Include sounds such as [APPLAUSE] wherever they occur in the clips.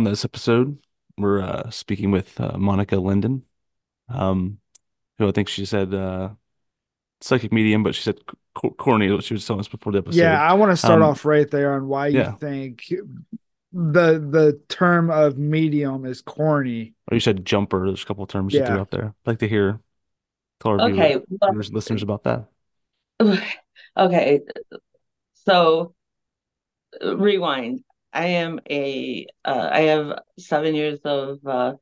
on this episode, we're uh, speaking with uh, Monica Linden, um, who I think she said uh, psychic medium, but she said c- corny. What she was telling us before the episode. Yeah, I want to start Um, off right there on why you think the the term of medium is corny. Or you said jumper. There's a couple of terms you threw out there. I'd like to hear, tell our viewer- Okay, well, listeners about that. [SIGHS] okay. So rewind. I am a uh, I have seven years of uh,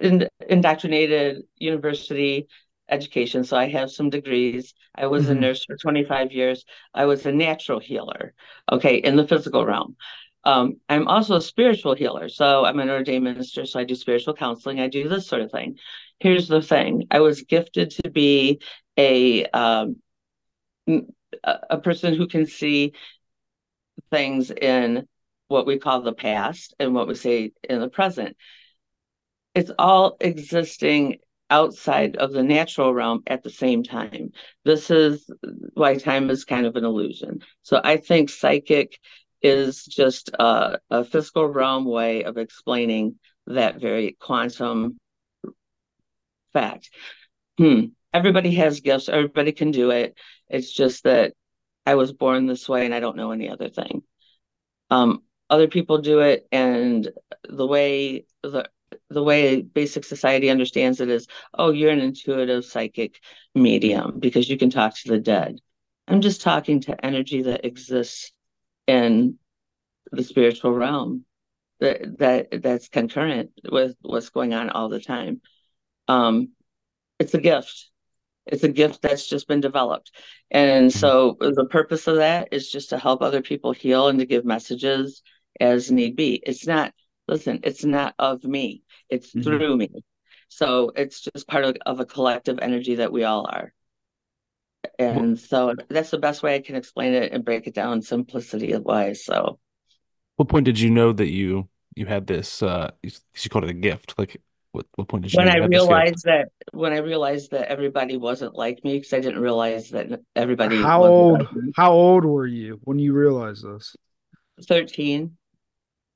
in, indoctrinated university education, so I have some degrees. I was a Mhm. nurse for 25 years. I was a natural healer, okay, in the physical realm. Um, I'm also a spiritual healer, so I'm an ordained minister, so I do spiritual counseling. I do this sort of thing. Here's the thing: I was gifted to be a um, a a person who can see things in what we call the past and what we say in the present. It's all existing outside of the natural realm at the same time. This is why time is kind of an illusion. So I think psychic is just a, a physical realm way of explaining that very quantum fact. Hmm. Everybody has gifts, everybody can do it. It's just that I was born this way and I don't know any other thing. Um, other people do it, and the way the the way basic society understands it is, oh, you're an intuitive psychic medium because you can talk to the dead. I'm just talking to energy that exists in the spiritual realm that that that's concurrent with what's going on all the time. Um, it's a gift. It's a gift that's just been developed. And so the purpose of that is just to help other people heal and to give messages as need be. It's not, listen, it's not of me, it's Mhm. through me. So it's just part of, of a collective energy that we all are. And so that's the best way I can explain it and break it down simplicity wise. So What point did you know that you you had this? Uh, you, you called it a gift. Like, what what point did you when I had this gift? realized that when I realized that everybody wasn't like me, because I didn't realize that everybody How wasn't old like me. how old were you when you realized this? 13.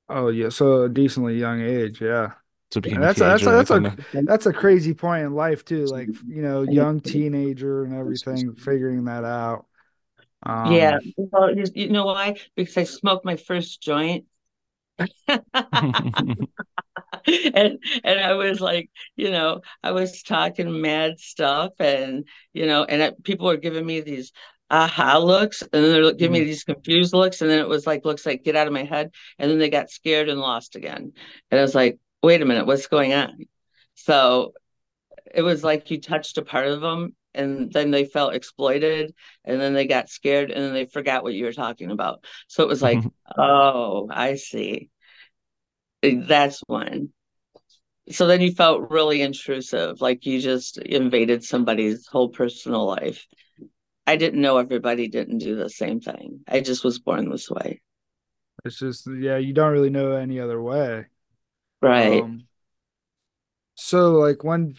Oh yeah, so a decently young age, yeah. So it became a that's a, that's a, that's a that's a crazy point in life too. Like you know, young teenager and everything, figuring that out. Um, Yeah, well, you, you know why? Because I smoked my first joint, [LAUGHS] [LAUGHS] [LAUGHS] and and I was like, you know, I was talking mad stuff, and you know, and I, people were giving me these aha looks, and then they're giving me mm-hmm. these confused looks, and then it was like looks like get out of my head, and then they got scared and lost again, and I was like, wait a minute, what's going on? So it was like you touched a part of them and then they felt exploited and then they got scared and then they forgot what you were talking about. So it was like mm-hmm. oh i see that's one. So then you felt really intrusive like you just invaded somebody's whole personal life. I didn't know everybody didn't do the same thing. I just was born this way. It's just yeah, you don't really know any other way. right. Um, so like when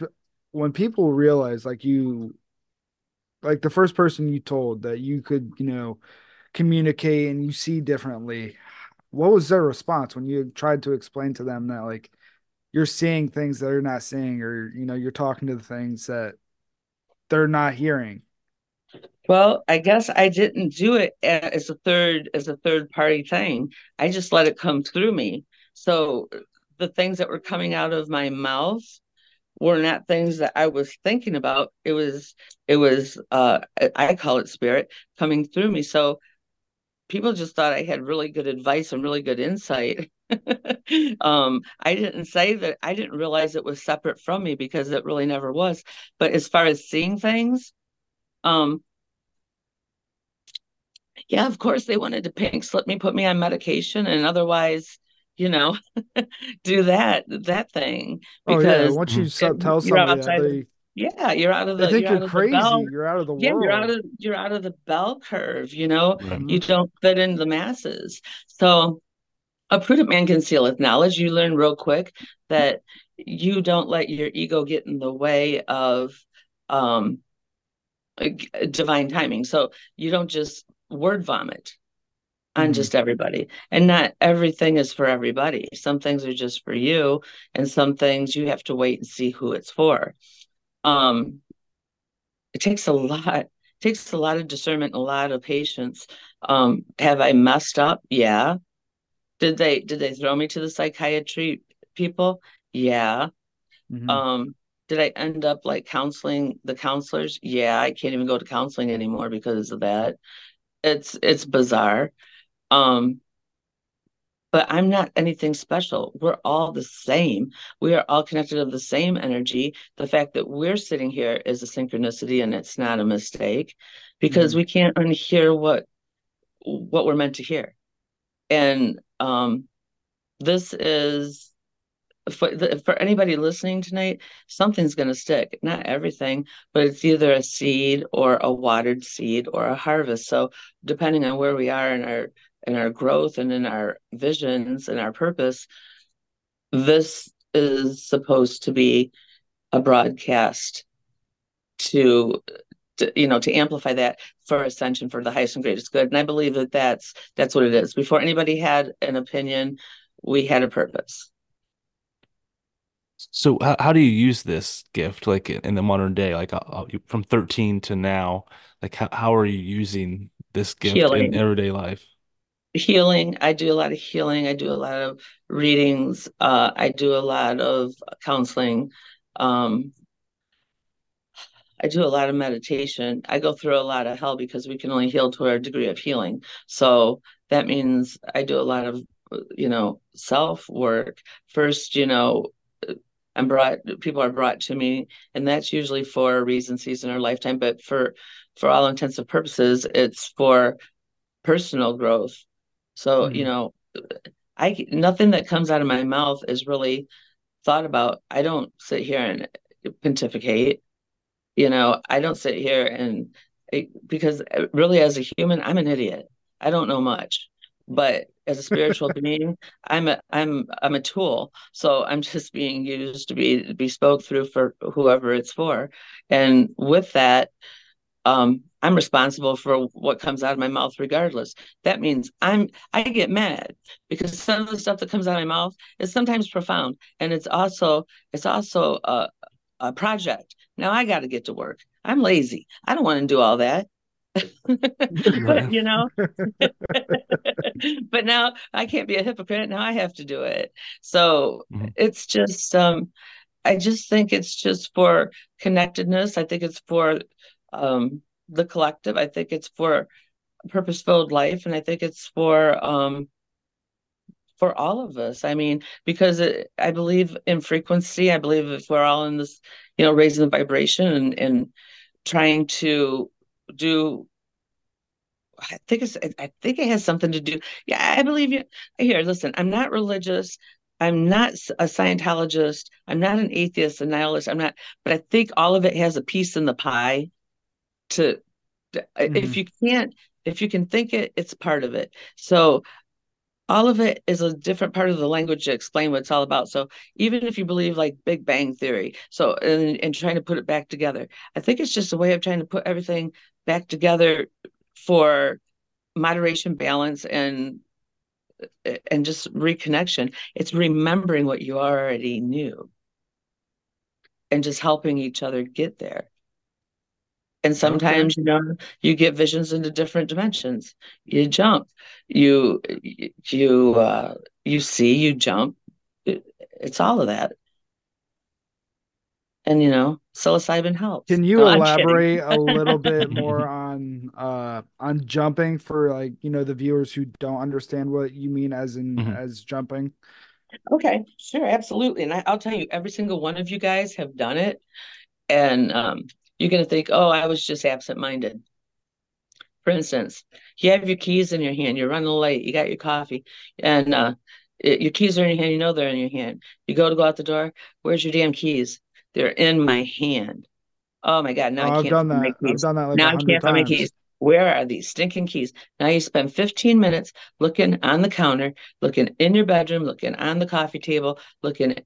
when people realize like you like the first person you told that you could, you know, communicate and you see differently, what was their response when you tried to explain to them that like you're seeing things that they're not seeing or you know, you're talking to the things that they're not hearing? Well, I guess I didn't do it as a third as a third party thing. I just let it come through me. So the things that were coming out of my mouth were not things that I was thinking about. It was it was uh I call it spirit coming through me. So people just thought I had really good advice and really good insight. [LAUGHS] um, I didn't say that I didn't realize it was separate from me because it really never was. But as far as seeing things, um, yeah, of course they wanted to pink slip me, put me on medication, and otherwise, you know, [LAUGHS] do that that thing Oh yeah, because once you Mhm. so- tell you're somebody that they yeah, you're out of the they think you're you're of crazy, bell. you're out of the world. Yeah, you're out of you're out of the bell curve, you know. Right. You don't fit in the masses. So a prudent man concealeth knowledge. You learn real quick that you don't let your ego get in the way of um divine timing. So you don't just word vomit. on Mhm. just everybody. And not everything is for everybody. Some things are just for you, and some things you have to wait and see who it's for. Um, it takes a lot, takes a lot of discernment, a lot of patience. Um, have I messed up? Yeah. Did they did they throw me to the psychiatry people? Yeah. Mhm. Um, did I end up like counseling the counselors? Yeah, I can't even go to counseling anymore because of that. It's it's bizarre. Um, but I'm not anything special. We're all the same. We are all connected of the same energy. The fact that we're sitting here is a synchronicity and it's not a mistake because Mhm. we can't unhear what what we're meant to hear. And um this is for the, for anybody listening tonight, something's going to stick. Not everything, but it's either a seed or a watered seed or a harvest. So depending on where we are in our in our growth and in our visions and our purpose, this is supposed to be a broadcast to, to you know to amplify that for ascension for the highest and greatest good. And I believe that that's that's what it is. Before anybody had an opinion, we had a purpose. So how, how do you use this gift like in the modern day like uh, uh, from 13 to now like how, how are you using this gift in everyday life? Healing. I do a lot of healing. I do a lot of readings. Uh, i do a lot of counseling. Um, i do a lot of meditation. I go through a lot of hell because we can only heal to our degree of healing. So that means i do a lot of you know self work first you know i'm brought people are brought to me and that's usually for a reason season or lifetime. But for for all intents and purposes it's for personal growth so, you Mhm. know, I nothing that comes out of my mouth is really thought about. I don't sit here and pontificate. You know, I don't sit here and because uh, really, as a human, I'm an idiot. I don't know much, but as a spiritual [LAUGHS] being, I'm a I'm I'm a tool. So I'm just being used to be to be spoke through for whoever it's for. And with that, um, I'm responsible for what comes out of my mouth regardless. That means I'm I get mad because some of the stuff that comes out of my mouth is sometimes profound and it's also it's also a, a project. Now I got to get to work. I'm lazy. I don't want to do all that. [LAUGHS] but you know [LAUGHS] but now I can't be a hypocrite. Now I have to do it. So Mhm. it's just um I just think it's just for connectedness. I think it's for um, the collective. I think it's for purpose-filled life, and I think it's for um, for all of us. I mean, because it, I believe in frequency. I believe if we're all in this, you know, raising the vibration and and trying to do. I think it's. I think it has something to do. Yeah, I believe you. Here, listen. I'm not religious. I'm not a Scientologist. I'm not an atheist, a nihilist. I'm not, but I think all of it has a piece in the pie. To, Mhm. if you can't, if you can think it, it's part of it. So all of it is a different part of the language to explain what it's all about. So even if you believe like Big Bang Theory, so and, and trying to put it back together, I think it's just a way of trying to put everything back together for moderation, balance, and and just reconnection. It's remembering what you already knew and just helping each other get there. And sometimes, you know, you get visions into different dimensions. You jump, you you uh, you see, you jump. It, it's all of that. And you know, psilocybin helps. Can you No, elaborate a [LAUGHS] little bit more on uh on jumping for like, you know, the viewers who don't understand what you mean as in Mhm. as jumping? Okay, sure, absolutely. And I, I'll tell you, every single one of you guys have done it. And um, you're going to think, oh, I was just absent-minded. For instance, you have your keys in your hand, you're running late, you got your coffee, and uh, it, your keys are in your hand, you know they're in your hand. You go to go out the door, where's your damn keys? They're in my hand. Oh my God, now Oh, I I've can't done find my that. I've keys. done that like now I can't find my keys. Where are these stinking keys? Now you spend 15 minutes looking on the counter, looking in your bedroom, looking on the coffee table, looking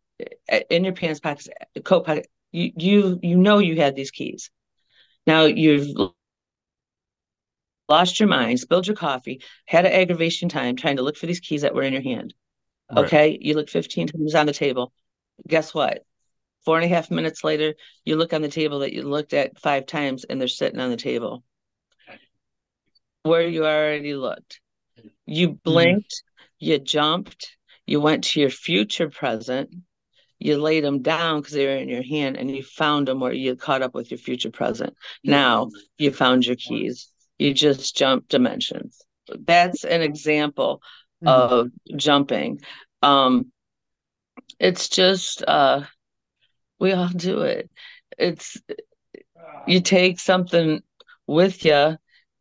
in your pants pockets, coat pocket. You you you know you had these keys. Now you've lost your mind, spilled your coffee, had an aggravation time trying to look for these keys that were in your hand. Right. Okay. You look 15 times on the table. Guess what? Four and a half minutes later, you look on the table that you looked at five times and they're sitting on the table where you already looked. You Mm-hmm. blinked, you jumped, you went to your future present, you laid them down because they were in your hand and you found them or you caught up with your future present. Now you found your keys. You just jumped dimensions. That's an example Mhm. of jumping. Um, it's just uh, we all do it. It's you take something with you,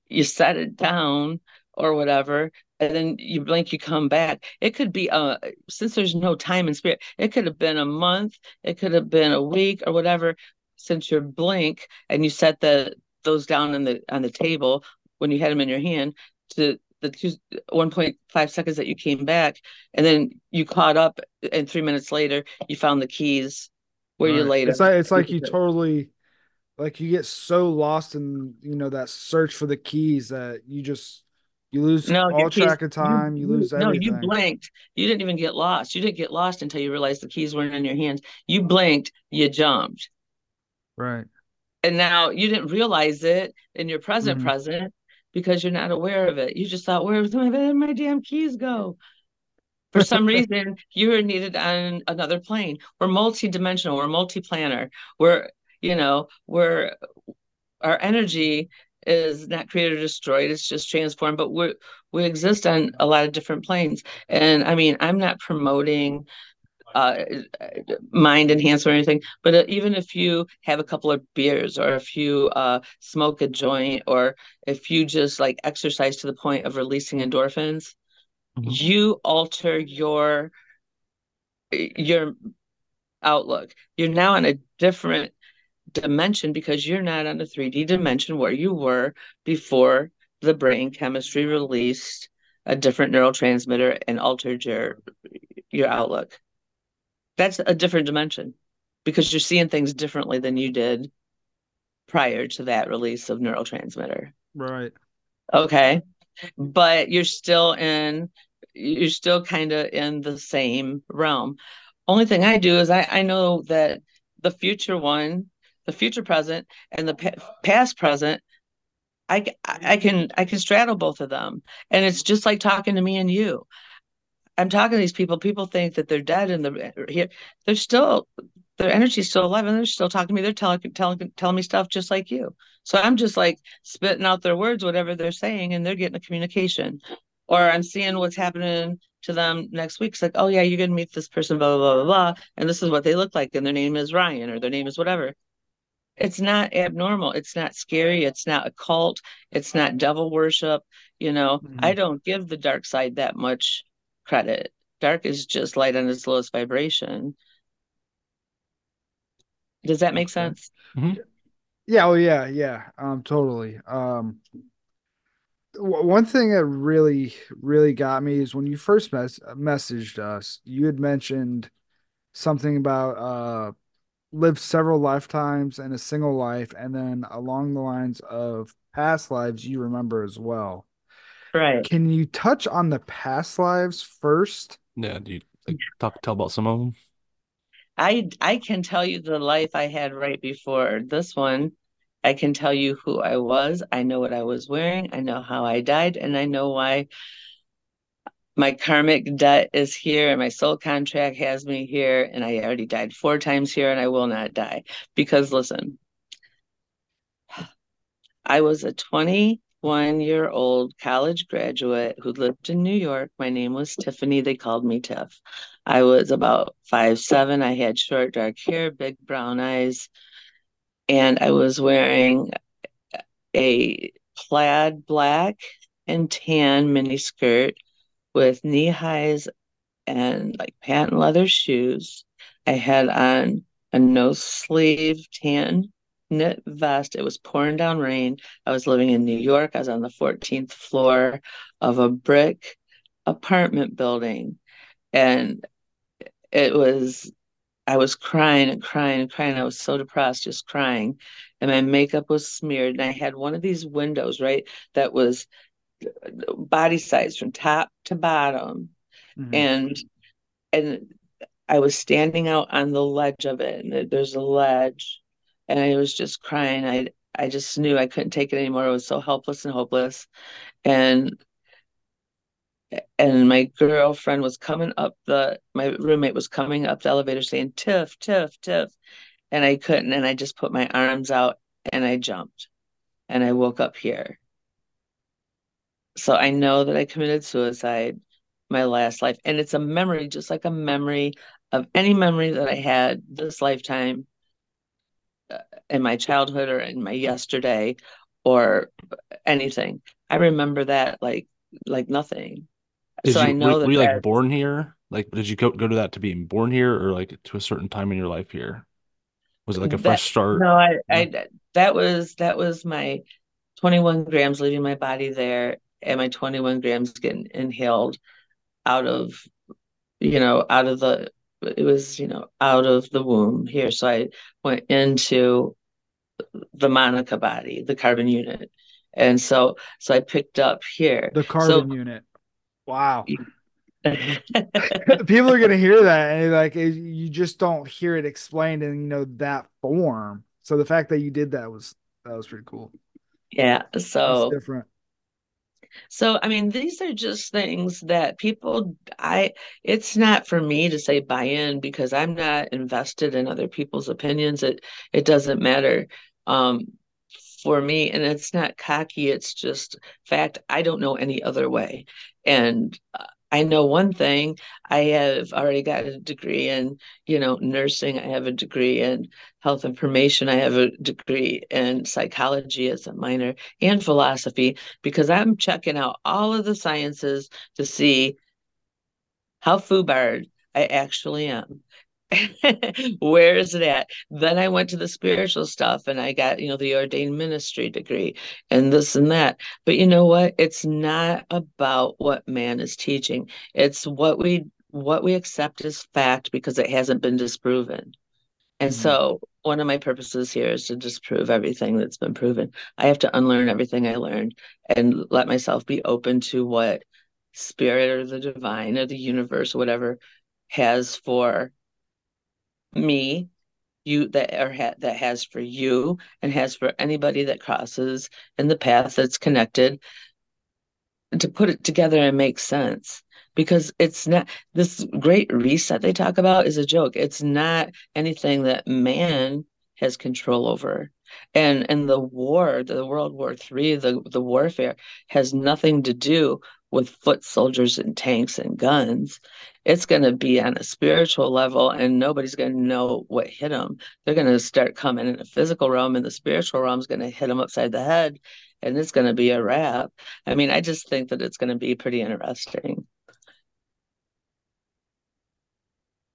you set it down or whatever, and then you blink, you come back. It could be uh since there's no time and spirit, it could have been a month, it could have been a week or whatever, since your blink and you set the those down on the on the table when you had them in your hand to the two 1.5 seconds that you came back and then you caught up and three minutes later you found the keys where you Right. laid It's them. like it's like you [LAUGHS] totally like you get so lost in you know that search for the keys that you just you lose No, all keys- track of time. You, lose everything. no, you blinked. You didn't even get lost. You didn't get lost until you realized the keys weren't in your hands. You blinked, you jumped. Right. And now you didn't realize it in your present Mhm. present because you're not aware of it. You just thought, where did my, my damn keys go? For some [LAUGHS] reason, you were needed on another plane. We're multi-dimensional, we're multi-planar. We're, you know, we're our energy is not created or destroyed, it's just transformed, but we we exist on a lot of different planes. And I mean, I'm not promoting uh, mind enhancement or anything, but uh, even if you have a couple of beers or if you uh, smoke a joint or if you just like exercise to the point of releasing endorphins, Mhm. you alter your your outlook. You're now in a different dimension because you're not on the 3D dimension where you were before the brain chemistry released a different neurotransmitter and altered your your outlook. That's a different dimension because you're seeing things differently than you did prior to that release of neurotransmitter. Right. Okay. But you're still in you're still kind of in the same realm. Only thing I do is I, I know that the future one, the future present and the pa- past present, I, I can I can straddle both of them. And it's just like talking to me and you. I'm talking to these people. People think that they're dead and they're here. They're still their energy's still alive and they're still talking to me. They're telling telling telling me stuff just like you. So I'm just like spitting out their words, whatever they're saying, and they're getting a communication. Or I'm seeing what's happening to them next week. It's like, oh yeah, you're gonna meet this person, blah blah blah blah, blah, and this is what they look like, and their name is Ryan, or their name is whatever. It's not abnormal. It's not scary. It's not a cult. It's not devil worship. You know, I Mhm. don't give the dark side that much credit. Dark is just light on its lowest vibration. Does that make sense? Yeah, oh yeah, yeah. Um, totally. Um, one thing that really, really got me is when you first mes- messaged us, you had mentioned something about uh lived several lifetimes in a single life, and then along the lines of past lives you remember as well. Right. Can you touch on the past lives first? Yeah, do you like talk tell about some of them? I I can tell you the life I had right before this one. I can tell you who I was. I know what I was wearing. I know how I died, and I know why my karmic debt is here and my soul contract has me here. And I already died four times here, and I will not die. Because listen, I was a 21 year old college graduate who lived in New York. My name was Tiffany. They called me Tiff. I was about five seven. I had short dark hair, big brown eyes, and I was wearing a plaid black and tan mini skirt with knee highs and like patent leather shoes. I had on a no sleeve tan knit vest. It was pouring down rain. I was living in New York. I was on the 14th floor of a brick apartment building. And it was I was crying and crying and crying. I was so depressed, just crying. And my makeup was smeared. And I had one of these windows, right, that was body size from top to bottom. Mm-hmm. And and I was standing out on the ledge of it, and there's a ledge, and I was just crying. I I just knew I couldn't take it anymore. I was so helpless and hopeless, and and my girlfriend was coming up the my roommate was coming up the elevator saying tiff tiff tiff and i couldn't and i just put my arms out and i jumped and i woke up here so i know that i committed suicide my last life and it's a memory just like a memory of any memory that i had this lifetime uh, in my childhood or in my yesterday or anything i remember that like like nothing did so you, I know were, that were you like born here? Like, did you go, go to that to being born here or like to a certain time in your life here? Was it like a that, fresh start? No, I, I, that was, that was my 21 grams leaving my body there and my 21 grams getting inhaled out of, you know, out of the, it was, you know, out of the womb here. So I went into the Monica body, the carbon unit. And so, so I picked up here. The carbon so, unit. Wow. [LAUGHS] People are gonna hear that and like you just don't hear it explained in you know that form. So the fact that you did that was that was pretty cool. Yeah. So That's different. So I mean, these are just things that people I it's not for me to say buy in because I'm not invested in other people's opinions. It it doesn't matter. Um for me and it's not cocky it's just fact i don't know any other way and uh, I know one thing. I have already got a degree in, you know, nursing. I have a degree in health information. I have a degree in psychology as a minor and philosophy because I'm checking out all of the sciences to see how foobarred I actually am. [LAUGHS] where is it at? Then i went to the spiritual stuff and i got you know the ordained ministry degree and this and that. But you know what? It's not about what man is teaching. It's what we what we accept as fact because it hasn't been disproven. And mm-hmm. so one of my purposes here is to disprove everything that's been proven. I have to unlearn everything i learned and let myself be open to what spirit or the divine or the universe or whatever has for me you that are ha- that has for you and has for anybody that crosses in the path that's connected to put it together and make sense. Because it's not this great reset they talk about is a joke. It's not anything that man has control over and and the war the world war three the the warfare has nothing to do with foot soldiers and tanks and guns. It's going to be on a spiritual level, and nobody's going to know what hit them. They're going to start coming in the physical realm, and the spiritual realm is going to hit them upside the head, and it's going to be a wrap. I mean, I just think that it's going to be pretty interesting.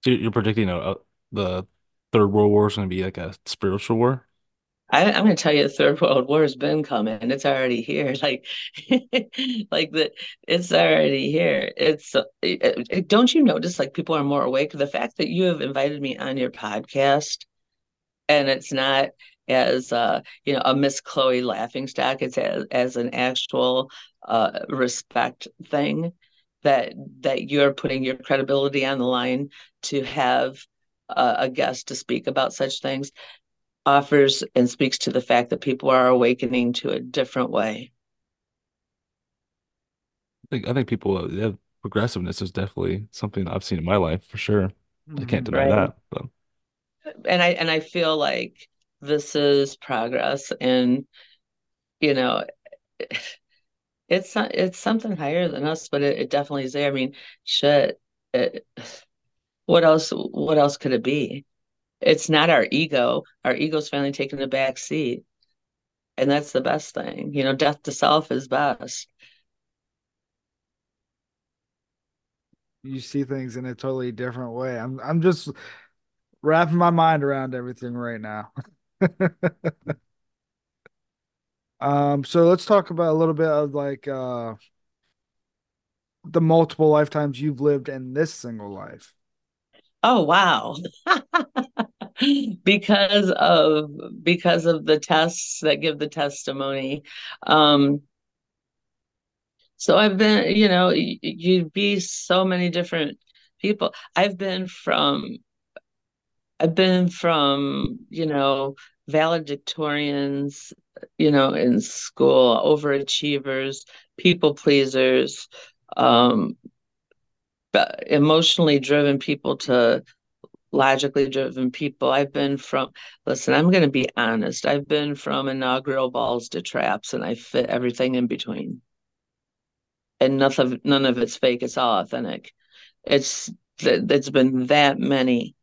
So you're predicting uh, the third world war is going to be like a spiritual war? I, am going to tell you, the third world war has been coming. It's already here. [LAUGHS] Like, like the it's already here. It's it, it, don't you notice? Like people are more awake. The fact that you have invited me on your podcast, and it's not as uh, you know a Miss Chloe laughing stock. It's as, as an actual uh, respect thing that that you're putting your credibility on the line to have a guest to speak about such things offers and speaks to the fact that people are awakening to a different way. I think I think people progressiveness is definitely something I've seen in my life for sure. I can't mm-hmm, deny right. that. And I and I feel like this is progress, and you know, [SIGHS] it's it's something higher than us, but it, it definitely is there. I mean, shit. It, [SIGHS] what else? What else could it be? It's not our ego. Our ego's finally taking a back seat. And that's the best thing. You know, death to self is best. You see things in a totally different way. I'm I'm just wrapping my mind around everything right now. [LAUGHS] um so let's talk about a little bit of like uh the multiple lifetimes you've lived in this single life. Oh wow. [LAUGHS] [LAUGHS] because of because of the tests that give the testimony. Um so I've been, you know, you'd be so many different people. I've been from I've been from, you know, valedictorians, you know, in school, overachievers, people pleasers, um, emotionally driven people to logically driven people. I've been from, listen, I'm going to be honest. I've been from inaugural balls to traps and I fit everything in between. And none of, none of it's fake. It's all authentic. It's, it's been that many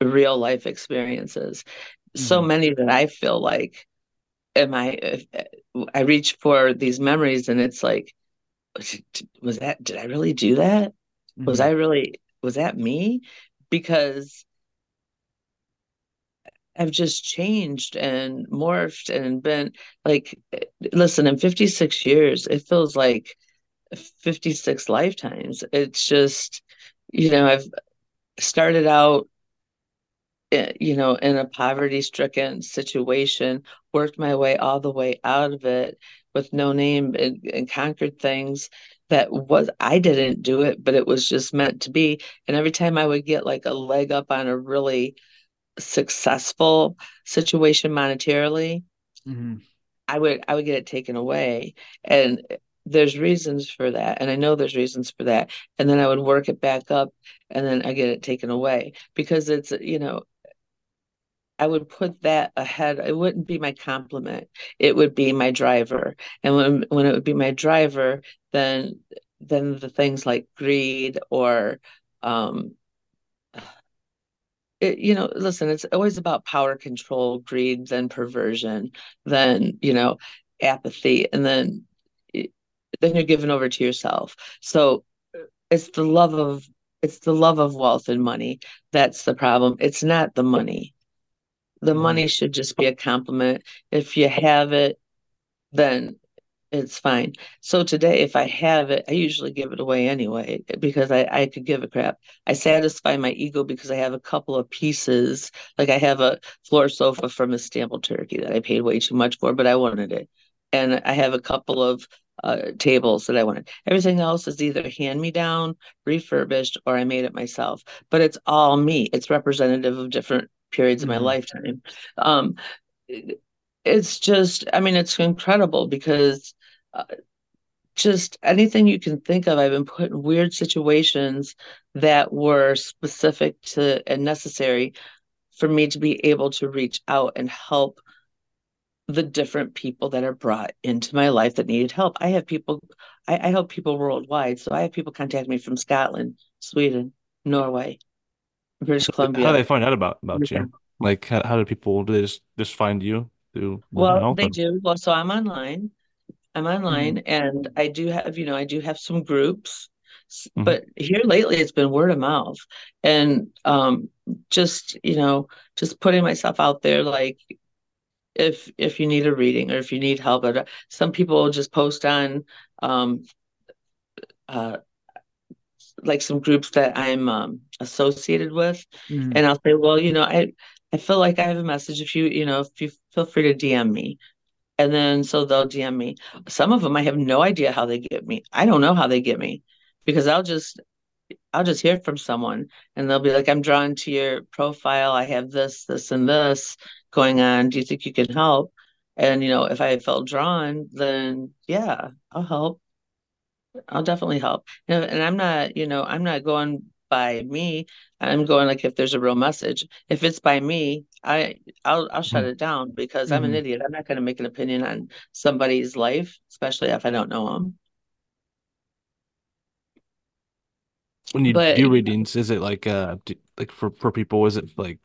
real life experiences. Mm-hmm. So many that I feel like, am I, I reach for these memories and it's like, was that, did I really do that? Mm-hmm. Was I really, was that me? Because I've just changed and morphed and been like, listen, in 56 years, it feels like 56 lifetimes. It's just, you know, I've started out Eh, you know, in a poverty stricken situation, worked my way all the way out of it with no name and, and, conquered things that was, I didn't do it, but it was just meant to be. And every time I would get like a leg up on a really successful situation monetarily, mm-hmm. I would, I would get it taken away. And there's reasons for that and i know there's reasons for that and then i would work it back up and then i get it taken away because it's you know I would put that ahead. It wouldn't be my compliment. It would be my driver. And when when it would be my driver, then then the things like greed or um it, you know, listen, it's always about power control, greed, then perversion, then, you know, apathy, and then then you're given over to yourself. So it's the love of it's the love of wealth and money that's the problem. It's not the money the mm-hmm. money should just be a compliment. If you have it, then it's fine. So today, if I have it, I usually give it away anyway because I, I could give a crap. I satisfy my ego because I have a couple of pieces. Like I have a floor sofa from a Istanbul, Turkey that I paid way too much for, but I wanted it. And I have a couple of uh, tables that I wanted. Everything else is either hand me down, refurbished, or I made it myself. But it's all me. It's representative of different periods mm-hmm. of my mm-hmm. lifetime. Um, it's just, I mean, it's incredible because uh, just anything you can think of, I've been put in weird situations that were specific to and necessary for me to be able to reach out and help the different people that are brought into my life that needed help. I have people, I, I help people worldwide. So I have people contact me from Scotland, Sweden, Norway, British Columbia. How do they find out about about you? Like, how, how do people do they just just find you through? Well, they do. Well, so I'm online. I'm online, mm-hmm. and I do have you know I do have some groups, mm-hmm. but here lately it's been word of mouth, and um, just you know just putting myself out there like if if you need a reading or if you need help. Some people just post on um, uh, like some groups that I'm um, associated with, mm. and I'll say, well, you know, I I feel like I have a message. If you you know, if you feel free to DM me, and then so they'll DM me. Some of them I have no idea how they get me. I don't know how they get me because I'll just I'll just hear from someone and they'll be like, I'm drawn to your profile. I have this, this, and this going on. Do you think you can help? And you know, if I felt drawn, then yeah, I'll help. I'll definitely help. And I'm not, you know, I'm not going by me. I'm going like if there's a real message. If it's by me, I I'll I'll shut mm-hmm. it down because mm-hmm. I'm an mm-hmm. idiot. I'm not going to make an opinion on somebody's life, especially if I don't know them. When you but, do readings, is it like uh like for for people? Is it like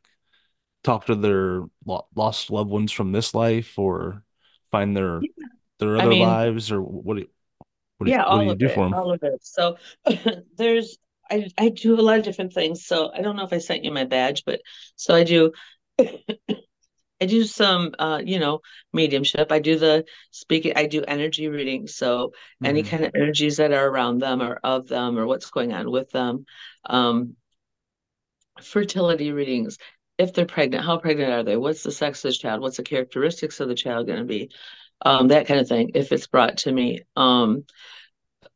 talk to their lost loved ones from this life, or find their yeah. their other I mean, lives, or what? What do, yeah, what do you do it, for them? All of it. So [LAUGHS] there's I I do a lot of different things. So I don't know if I sent you my badge, but so I do [COUGHS] I do some uh, you know, mediumship. I do the speaking, I do energy reading. So mm-hmm. any kind of energies that are around them or of them or what's going on with them. Um fertility readings. If they're pregnant, how pregnant are they? What's the sex of the child? What's the characteristics of the child going to be? Um, that kind of thing. If it's brought to me, um,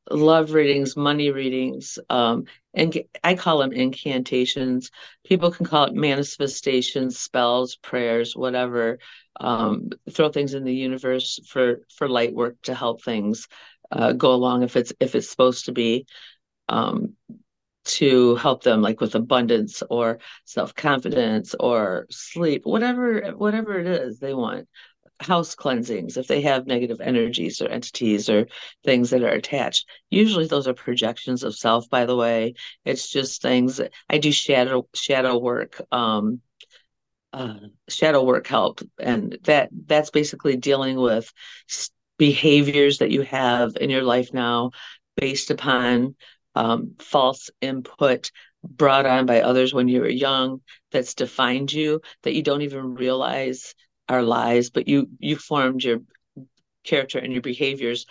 love readings, money readings, um, and I call them incantations. People can call it manifestations, spells, prayers, whatever. Um, throw things in the universe for for light work to help things uh, go along if it's if it's supposed to be um, to help them like with abundance or self-confidence or sleep whatever whatever it is they want house cleansings if they have negative energies or entities or things that are attached. Usually those are projections of self by the way. It's just things i do shadow shadow work um uh, shadow work help. And that that's basically dealing with behaviors that you have in your life now based upon um, false input brought on by others when you were young that's defined you that you don't even realize are lies, but you you formed your character and your behaviors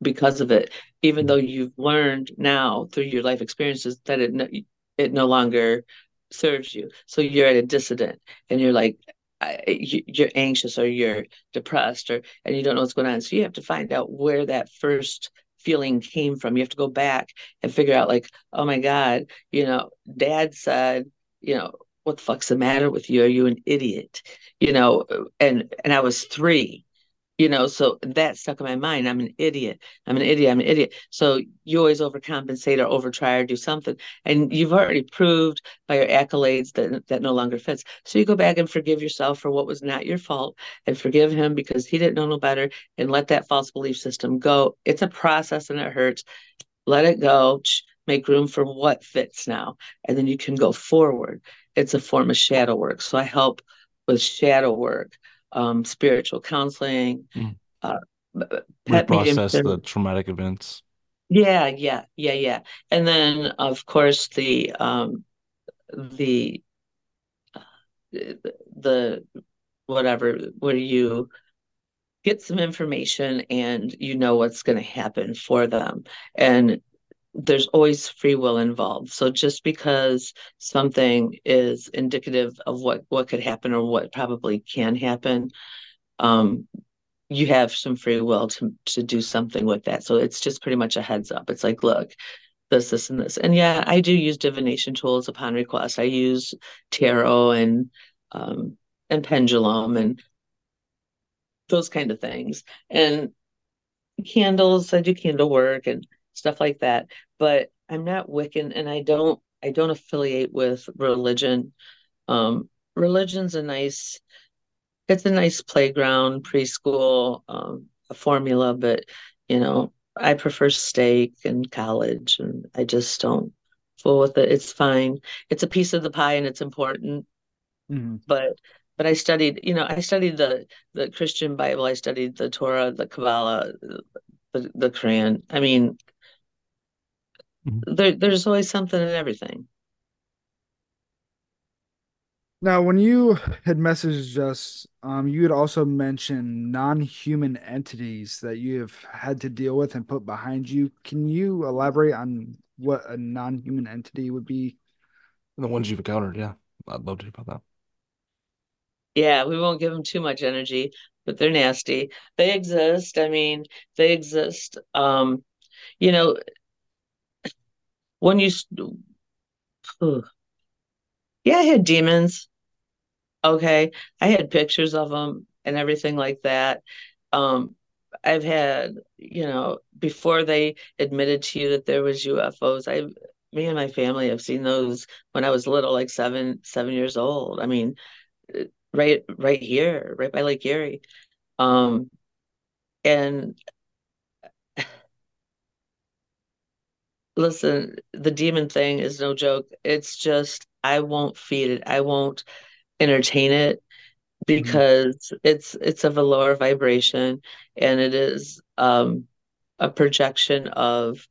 because of it, even though mm-hmm. you've learned now through your life experiences that it no, it no longer serves you. So you're at a dissident, and you're like you're anxious or you're depressed or and you don't know what's going on. So you have to find out where that first feeling came from. You have to go back and figure out like, oh my God, you know, dad said, you know, what the fuck's the matter with you? Are you an idiot? You know, and and I was three, you know, so that stuck in my mind. I'm an idiot. I'm an idiot. I'm an idiot. So you always overcompensate or overtry or do something. And you've already proved by your accolades that that no longer fits. So you go back and forgive yourself for what was not your fault and forgive him because he didn't know no better and let that false belief system go. It's a process and it hurts. Let it go. Make room for what fits now. And then you can go forward it's a form of shadow work. So I help with shadow work, um, spiritual counseling, mm. uh, process the traumatic events. Yeah, yeah, yeah, yeah. And then of course the um, the uh, the whatever where you get some information and you know what's going to happen for them and there's always free will involved. So just because something is indicative of what what could happen or what probably can happen, um, you have some free will to to do something with that. So it's just pretty much a heads up. It's like, look, this, this, and this. And yeah, I do use divination tools upon request. I use tarot and um, and pendulum and those kind of things. And candles, I do candle work and stuff like that. But I'm not Wiccan, and I don't I don't affiliate with religion. Um, religion's a nice it's a nice playground preschool um, a formula, but you know I prefer steak and college, and I just don't fool with it. It's fine. It's a piece of the pie, and it's important. Mm-hmm. But but I studied, you know, I studied the the Christian Bible. I studied the Torah, the Kabbalah, the the Quran. I mean, Mm-hmm. There, there's always something in everything. Now, when you had messaged us, um, you had also mentioned non-human entities that you have had to deal with and put behind you. Can you elaborate on what a non-human entity would be? The ones you've encountered, yeah. I'd love to hear about that. Yeah, we won't give them too much energy, but they're nasty. They exist. I mean, they exist. Um, you know, when you yeah i had demons. Okay. I had pictures of them and everything like that. Um i've had you know before they admitted to you that there was ufos i me and my family have seen those when i was little like seven seven years old. I mean right right here right by lake erie. Um and listen, the demon thing is no joke. It's just I won't feed it. I won't entertain it mm-hmm. because mm-hmm. it's it's of a lower vibration and it is um a projection of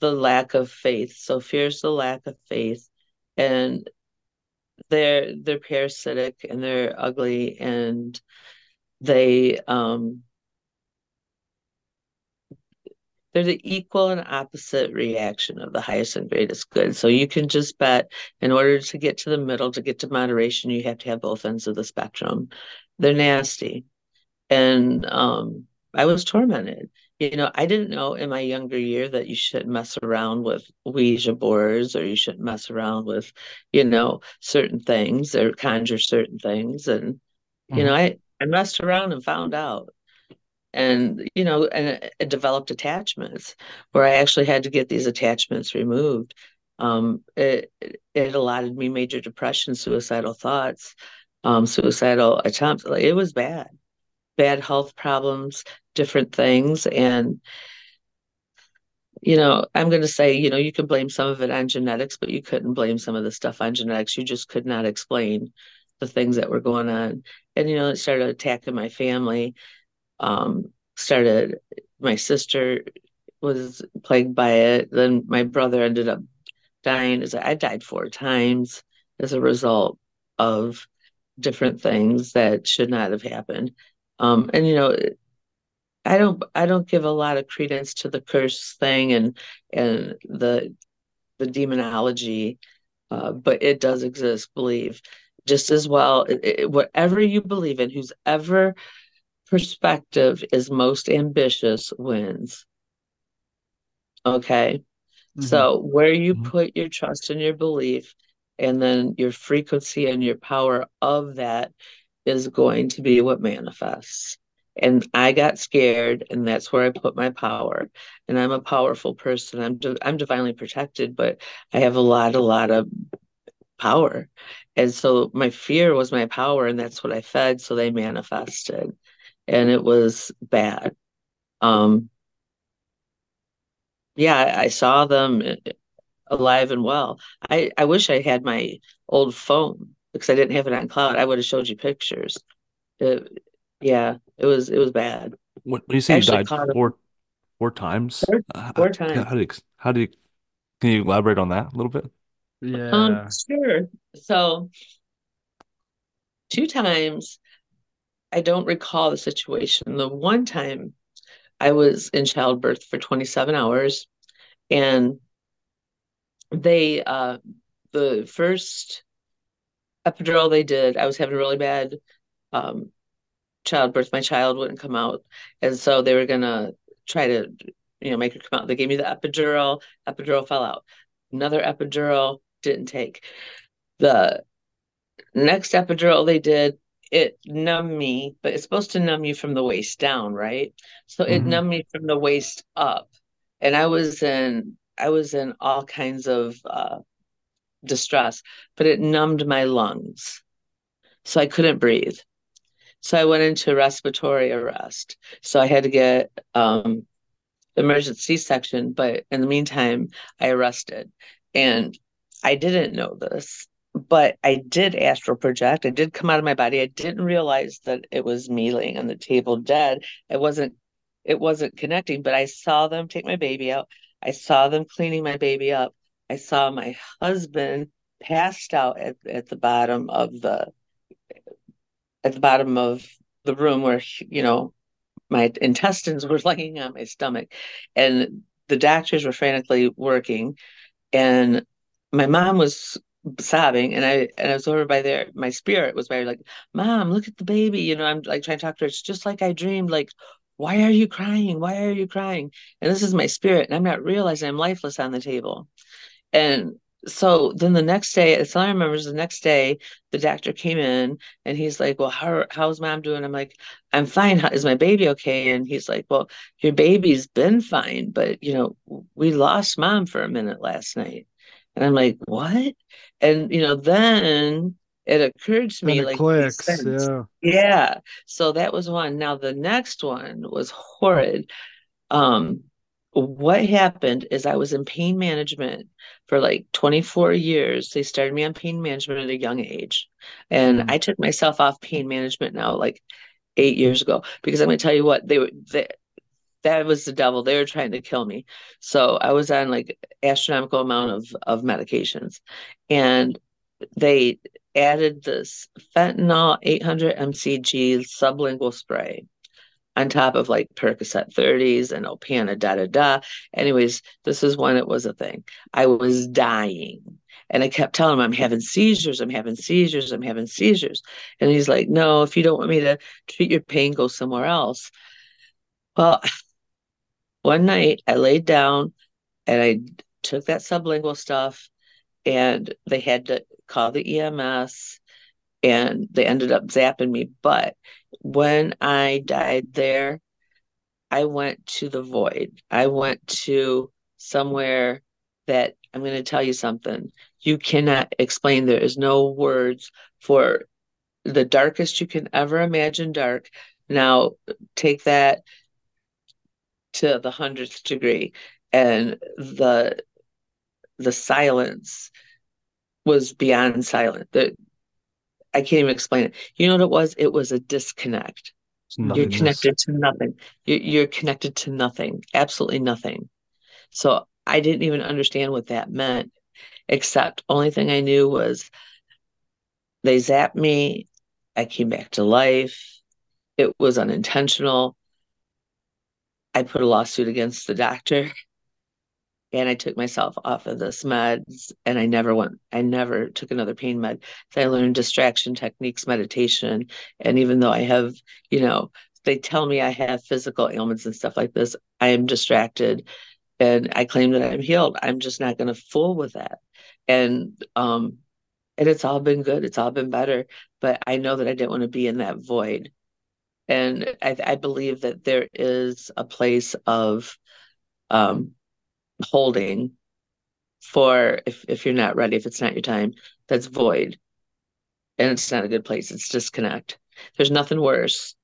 the lack of faith. So fear's the lack of faith and they're they're parasitic and they're ugly and they um they're the equal and opposite reaction of the highest and greatest good. So you can just bet in order to get to the middle, to get to moderation, you have to have both ends of the spectrum. They're nasty. And um, I was tormented. You know, I didn't know in my younger year that you shouldn't mess around with Ouija boards or you shouldn't mess around with, you know, certain things or conjure certain things. And, mm-hmm. you know, I, I messed around and found out and you know and it developed attachments where i actually had to get these attachments removed. Um, it it allotted me major depression suicidal thoughts um, suicidal attempts. It was bad. Bad health problems different things and you know i'm going to say you know you can blame some of it on genetics but you couldn't blame some of the stuff on genetics. You just could not explain the things that were going on. And you know it started attacking my family um, started my sister was plagued by it. Then my brother ended up dying. As i died four times as a result of different things that should not have happened. Um, and you know i don't i don't give a lot of credence to the curse thing and and the the demonology uh, but it does exist believe. Just as well it, it, whatever you believe in who's ever perspective is most ambitious wins. Okay. Mm-hmm. So where you mm-hmm. put your trust and your belief, and then your frequency and your power of that is going to be what manifests. And I got scared, and that's where I put my power. And I'm a powerful person. I'm di- I'm divinely protected, but I have a lot, a lot of power. And so my fear was my power, and that's what I fed. So they manifested and it was bad. Um, yeah, I, I saw them alive and well. I, I wish I had my old phone because I didn't have it on cloud. I would have showed you pictures. It, yeah, it was it was bad. When you say you died four four times, four, uh, times. How, how do you how do you can you elaborate on that a little bit? Yeah, um, sure. So two times I don't recall the situation. The one time I was in childbirth for 27 hours and they uh the first epidural they did, I was having a really bad um childbirth. My child wouldn't come out. And so they were gonna try to, you know, make her come out. They gave me the epidural, epidural fell out. Another epidural didn't take. The next epidural they did it numbed me, but it's supposed to numb you from the waist down, right? So it mm-hmm. numbed me from the waist up. And I was in I was in all kinds of uh, distress, but it numbed my lungs. So I couldn't breathe. So I went into respiratory arrest. So I had to get um, emergency section, but in the meantime, I arrested. And I didn't know this but I did astral project. I did come out of my body. I didn't realize that it was me laying on the table dead. It wasn't it wasn't connecting, but I saw them take my baby out. I saw them cleaning my baby up. I saw my husband passed out at, at the bottom of the at the bottom of the room where you know my intestines were [LAUGHS] laying on my stomach and the doctors were frantically working and my mom was sobbing and I and I was over by there my spirit was very like mom look at the baby you know I'm like trying to talk to her it's just like I dreamed like why are you crying? Why are you crying? And this is my spirit and I'm not realizing I'm lifeless on the table. And so then the next day as I remember the next day the doctor came in and he's like well how how's mom doing? I'm like I'm fine. How, is my baby okay? And he's like well your baby's been fine but you know we lost mom for a minute last night. And I'm like, what? And you know, then it occurred to me like clicks, yeah. Yeah. So that was one. Now the next one was horrid. Um what happened is I was in pain management for like 24 years. They started me on pain management at a young age. And mm-hmm. I took myself off pain management now like eight years ago because I'm going to tell you what they were they, that was the devil. They were trying to kill me. So I was on like astronomical amount of of medications, and they added this fentanyl 800 mcg sublingual spray. on top of like Percocet 30s and Opana, da da da. Anyways, this is when it was a thing. I was dying. And I kept telling him, I'm having seizures, I'm having seizures, I'm having seizures. And he's like, No, if you don't want me to treat your pain, go somewhere else. Well, one night I laid down and I took that sublingual stuff and they had to call the EMS and they ended up zapping me. But when I died there, I went to the void. I went to somewhere that I'm going to tell you something. You cannot explain. There is no words for the darkest you can ever imagine dark. Now take that to the hundredth degree, and the the silence was beyond silent. The I can't even explain it. You know what it was? It was a disconnect. You're connected to nothing. You're connected to nothing. Absolutely nothing. So I didn't even understand what that meant, except only thing I knew was they zapped me. I came back to life. It was unintentional. I put a lawsuit against the doctor and I took myself off of this meds and I never went I never took another pain med. So I learned distraction techniques, meditation. And even though I have, you know, they tell me I have physical ailments and stuff like this, I am distracted and I claim that I'm healed. I'm just not gonna fool with that. And um and it's all been good. It's all been better. But I know that I didn't want to be in that void. And I, I believe that there is a place of um holding for if if you're not ready, if it's not your time, that's void. And it's not a good place. It's disconnect. There's nothing worse.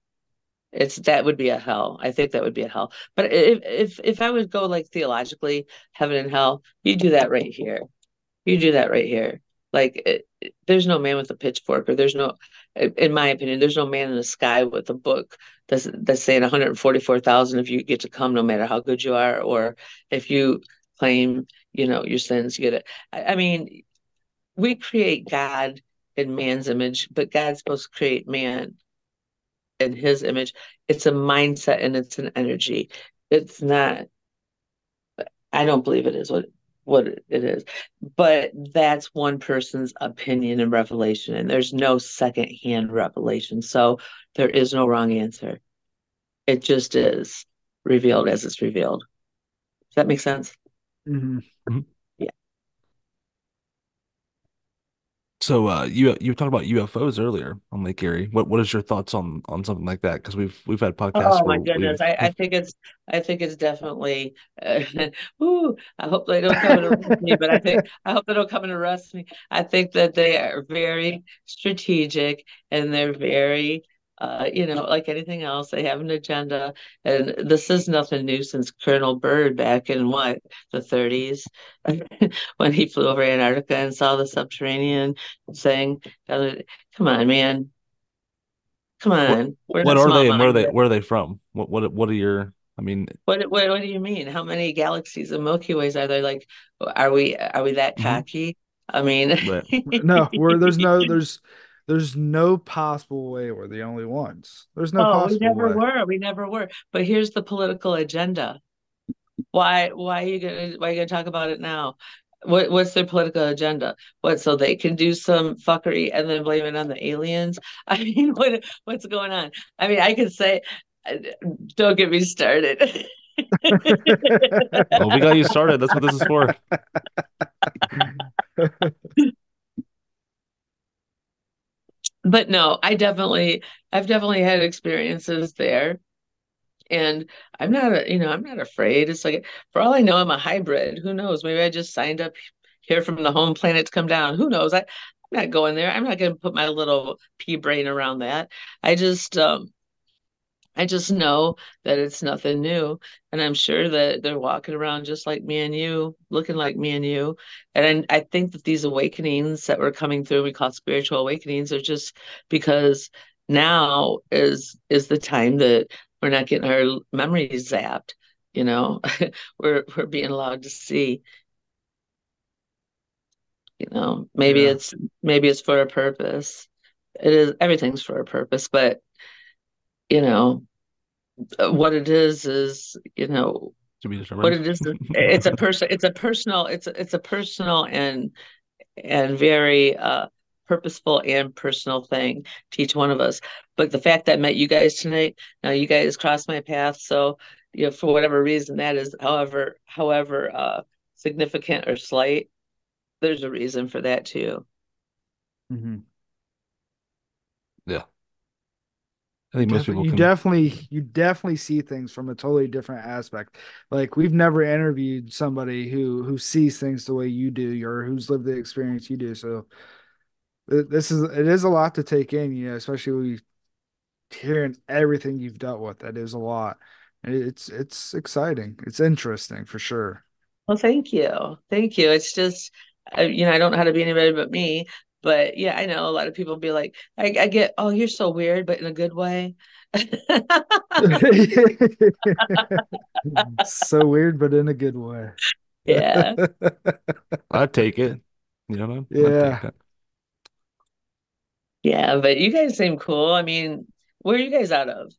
It's that would be a hell. I think that would be a hell. But if if if I would go like theologically, heaven and hell, you do that right here. You do that right here. Like it, there's no man with a pitchfork, or there's no, eh, in my opinion, there's no man in the sky with a book that's that's saying 144,000 if you get to come, no matter how good you are, or if you claim, you know, your sins, you get it. I, I mean, we create God in man's image, but God's supposed to create man in His image. It's a mindset and it's an energy. It's not. I don't believe it is what what it is. But that's one person's opinion and revelation, and there's no secondhand revelation. So there is no wrong answer. It just is revealed as it's revealed. Does that make sense? Mm-hmm. Mhm. Yeah. So uh, you you talked about UFOs earlier on Lake Erie. What what is your thoughts on on something like that? Because we've we've had podcasts Oh my goodness. I, I think it's I think it's definitely uh, [LAUGHS] ooh, I hope they don't come and arrest me, but I think I hope they don't come and arrest me. I think that they are very strategic and they're very uh, you know, like anything else, they have an agenda. And this is nothing new since Colonel Byrd back in what, the 30s, [LAUGHS] when he flew over Antarctica and saw the subterranean thing. Come on, man. Come on. We're what are they and where are they where are they from? What what what are your I mean, What, what what do you mean? How many galaxies and Milky Ways are there? Like, are we are we that mhm, cocky? I mean, right. [LAUGHS] No, where there's no there's there's no possible way we're the only ones. There's no oh, we never way. were. We never were. But here's the political agenda. Why why are you gonna why are you gonna talk about it now? What what's their political agenda? What so they can do some fuckery and then blame it on the aliens? [LAUGHS] I mean, what what's going on? I mean, I could say, uh, don't get me started. Well, we got you started. That's what this is for. [LAUGHS] But no, I definitely I've definitely had experiences there. And I'm not a, you know, I'm not afraid. It's like for all I know, I'm a hybrid. Who knows? Maybe I just signed up here from the home planet to come down. Who knows? I, I'm not going there. I'm not going to put my little pea brain around that. I just um I just know that it's nothing new. And I'm sure that they're walking around just like me and you, looking like me and you. And I, I think that these awakenings that were coming through, we call spiritual awakenings, are just because now is is the time that we're not getting our memories zapped. You know, [LAUGHS] we're we're being allowed to see. You know, maybe Yeah. it's maybe it's for a purpose. It is everything's for a purpose, but you know. uh, what it is is you know to be determined. what it is [LAUGHS] it's a person it's a personal it's a, it's a personal and and very uh purposeful and personal thing to each one of us but the fact that i met you guys tonight now you guys crossed my path so you know for whatever reason that is however however uh significant or slight there's a reason for that too Mm-hmm. Yeah. I think most Defi- people you can. definitely you definitely see things from a totally different aspect. Like we've never interviewed somebody who who sees things the way you do or who's lived the experience you do. So this is it is a lot to take in, you know, especially hearing everything you've dealt with. That is a lot. And It's it's exciting. It's interesting for sure. well thank you thank you it's just uh, you know i don't know how to be anybody but me but yeah i know a lot of people be like i, I get oh you're so weird but in a good way [LAUGHS] so weird, but in a good way. yeah [LAUGHS] I'd take it. You know, I'd Yeah. Yeah, but you guys seem cool. I mean, where are you guys out of?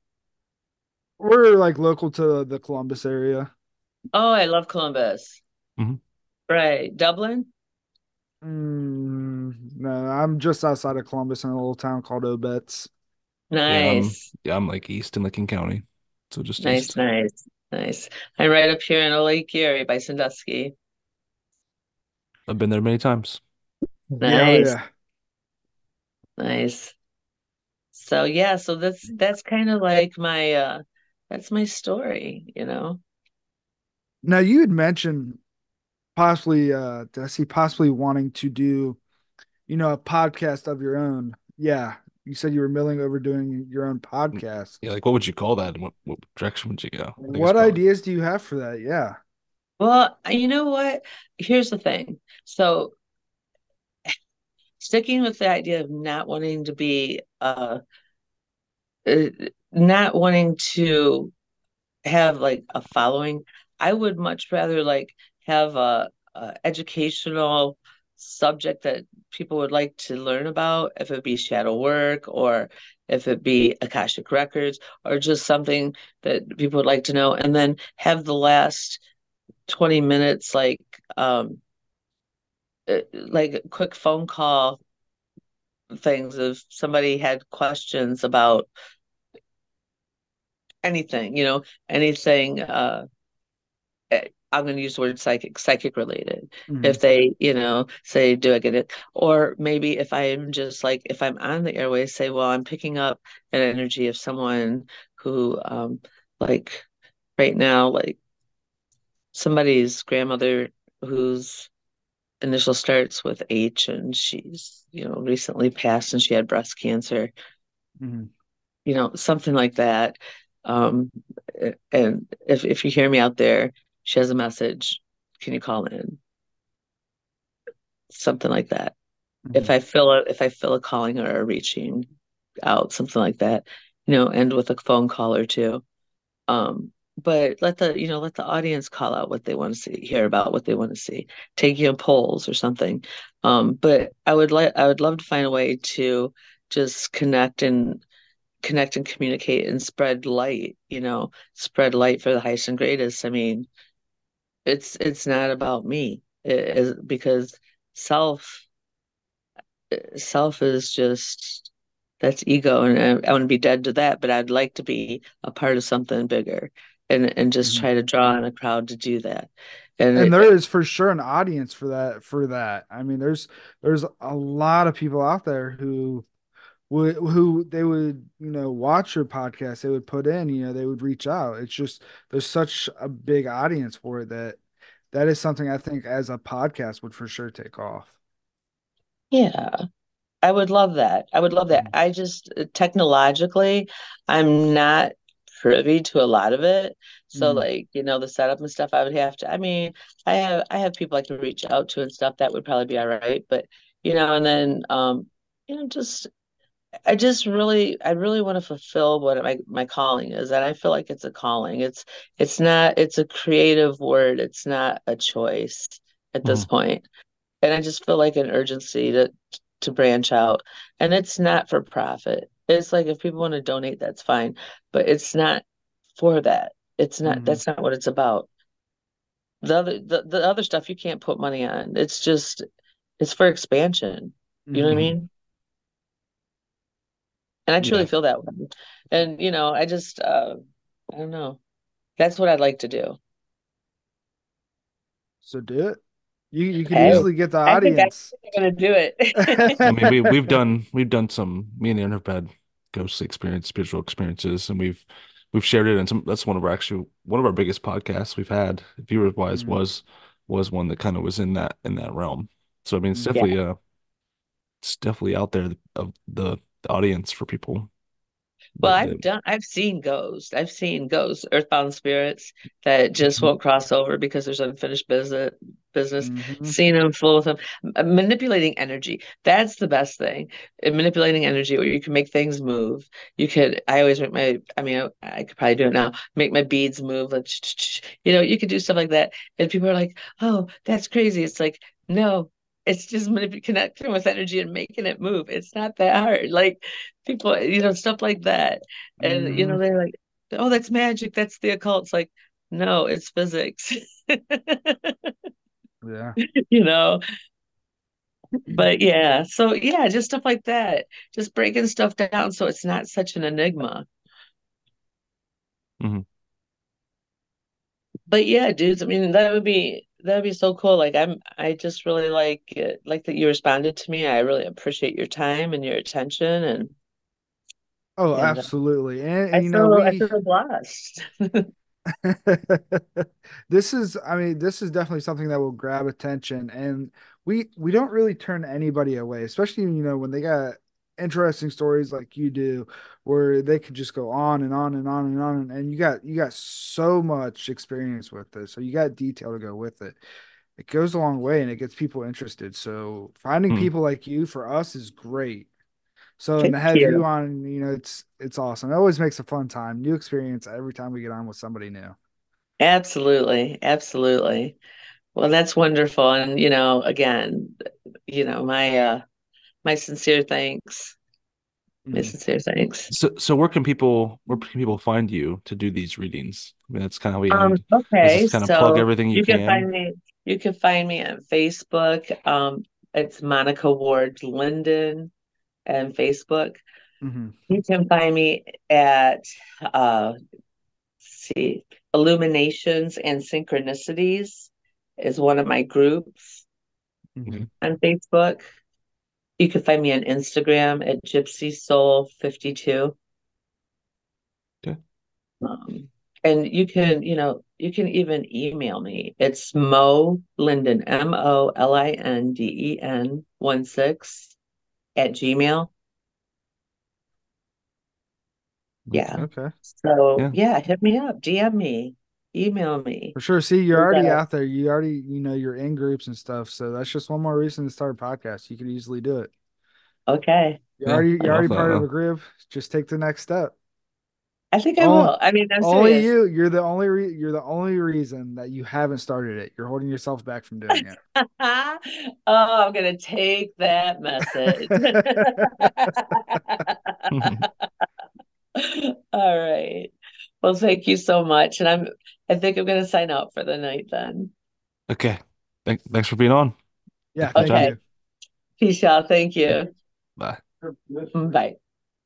We're like local to the Columbus area. Oh, I love Columbus. Mhm. Right. Dublin? Mm, no, I'm just outside of Columbus in a little town called Obetz. Yeah, I'm, Nice. yeah, I'm like east in Licking County. So just Nice, east. nice, nice. I'm right up here in Lake Erie by Sandusky. I've been there many times. Yeah, Nice, yeah. nice. So yeah, so that's that's kind of like my uh that's my story, you know. Now you had mentioned possibly uh did I see possibly wanting to do, you know, a podcast of your own. Yeah. You said you were milling over doing your own podcast. Yeah, like what would you call that? And what, what direction would you go? I think it's What probably ideas do you have for that? Yeah. Well, you know what? Here's the thing. So sticking with the idea of not wanting to be uh uh, not wanting to have like a following. I would much rather like have a, a educational subject that people would like to learn about, if it be shadow work or if it be Akashic Records or just something that people would like to know, and then have the last 20 minutes like um uh, like quick phone call things if somebody had questions about anything, you know, anything uh eh, I'm going to use the word psychic, psychic related. Mhm. If they, you know, say, do I get it? Or maybe if I'm just like, if I'm on the airways, say, well, I'm picking up an energy of someone who, um, like right now, like somebody's grandmother whose initial starts with H and she's, you know, recently passed and she had breast cancer, Mhm. you know, something like that. Um, and if if you hear me out there, she has a message. Can you call in? Something like that. If Mhm. I feel a if I feel a calling or a reaching out, something like that, you know, end with a phone call or two. Um, but let the you know let the audience call out what they want to see, hear about what they want to see, take you on polls or something. Um, but I would like I would love to find a way to just connect and connect and communicate and spread light, you know, spread light for the highest and greatest. I mean, it's it's not about me. It is because self self is just that's ego and I, I want to be dead to that, but I'd like to be a part of something bigger and and just Mhm. try to draw in a crowd to do that. And and it, there is for sure an audience for that for that i mean there's there's a lot of people out there who would who they would you know watch your podcast they would put in you know they would reach out it's just there's such a big audience for it that that is something i think as a podcast would for sure take off yeah, I would love that. I would love that. Mhm. I just technologically, I'm not privy to a lot of it. So Mhm. like, you know, the setup and stuff I would have to, I mean, I have I have people I can reach out to and stuff that would probably be all right. But, you know, and then um, you know, just I just really I really want to fulfill what my my calling is. And I feel like it's a calling. It's it's not it's a creative word. It's not a choice at this Mhm. point. And I just feel like an urgency to to branch out. And it's not for profit. It's like if people want to donate, that's fine, but it's not for that. It's not mm-hmm. that's not what it's about. The other the, the other stuff you can't put money on. It's just it's for expansion. You know mm-hmm. what I mm-hmm. mean? And I truly yeah. feel that way. And you know, I just uh I don't know. That's what I'd like to do. So do it. You you can hey, easily get the audience. I am gonna do it. [LAUGHS] I mean, we we've done we've done some. Me and Aaron have had ghost experience, spiritual experiences, and we've we've shared it. And some that's one of our actually one of our biggest podcasts we've had, viewers wise, mm-hmm. was was one that kind of was in that in that realm. So I mean, it's definitely yeah. uh, it's definitely out there of the, the audience for people well, I've done, I've seen ghosts. I've seen ghosts, earthbound spirits that just mm-hmm. won't cross over because there's unfinished business. Business, mm-hmm. seeing them, full of them, manipulating energy. That's the best thing. manipulating energy, where you can make things move. You could. I always make my. I mean, I, I could probably do it now. Make my beads move. Like, you know, you could do stuff like that, and people are like, "Oh, that's crazy." It's like, no, it's just connecting with energy and making it move. It's not that hard. Like people, you know, stuff like that. And mm-hmm. you know, mm-hmm. they're like, oh, that's magic. That's the occult. It's like, no, it's physics. [LAUGHS] yeah. You know. But yeah, so yeah, just stuff like that. Just breaking stuff down so it's not such an enigma. Mm-hmm. But yeah, dudes, I mean, that would be that'd be so cool. Like I'm, I just really like it, like that you responded to me. I really appreciate your time and your attention. And oh, and, uh, absolutely. And, and you feel, know, we, I feel blessed. [LAUGHS] [LAUGHS] this is, I mean, this is definitely something that will grab attention, and we we don't really turn anybody away, especially you know when they got interesting stories like you do where they could just go on and on and on and on and you got you got so much experience with this so you got detail to go with it. It goes a long way and it gets people interested so finding mm. people like you for us is great. So Thank to have you. you. on you know it's it's awesome. It always makes a fun time new experience every time we get on with somebody new. Absolutely absolutely. Well that's wonderful and you know again you know my uh my sincere thanks. My mm-hmm. sincere thanks. So, so where can people where can people find you to do these readings? I mean, that's kind of how we um, end. Okay, kind of so plug everything you, you can. can. find me. You can find me on Facebook. Um, it's Monica Ward Linden, and Facebook. Mm-hmm. You can find me at uh, see Illuminations and Synchronicities is one of my groups mm-hmm. on Facebook. You can find me on Instagram at Gypsy Soul 52. Okay. Um, and you can, you know, you can even email me. It's Mo Linden, M O L I N D E N 1 6 at Gmail. Yeah. Okay. So, yeah. yeah, hit me up, DM me email me. For sure. See, you're already out there. You already, you know, you're in groups and stuff. So that's just one more reason to start a podcast. You could easily do it. Okay. You're already you're already part of a group. Just take the next step. I think I only, will. I mean, I'm only serious. you. You're the only re- you're the only reason that you haven't started it. You're holding yourself back from doing it. [LAUGHS] oh, I'm gonna take that message. [LAUGHS] [LAUGHS] All right. Well, thank you so much, and I'm I think I'm going to sign out for the night then. Okay. Thank, thanks for being on. Yeah. Okay. Peace out. Thank you. Bye. Bye.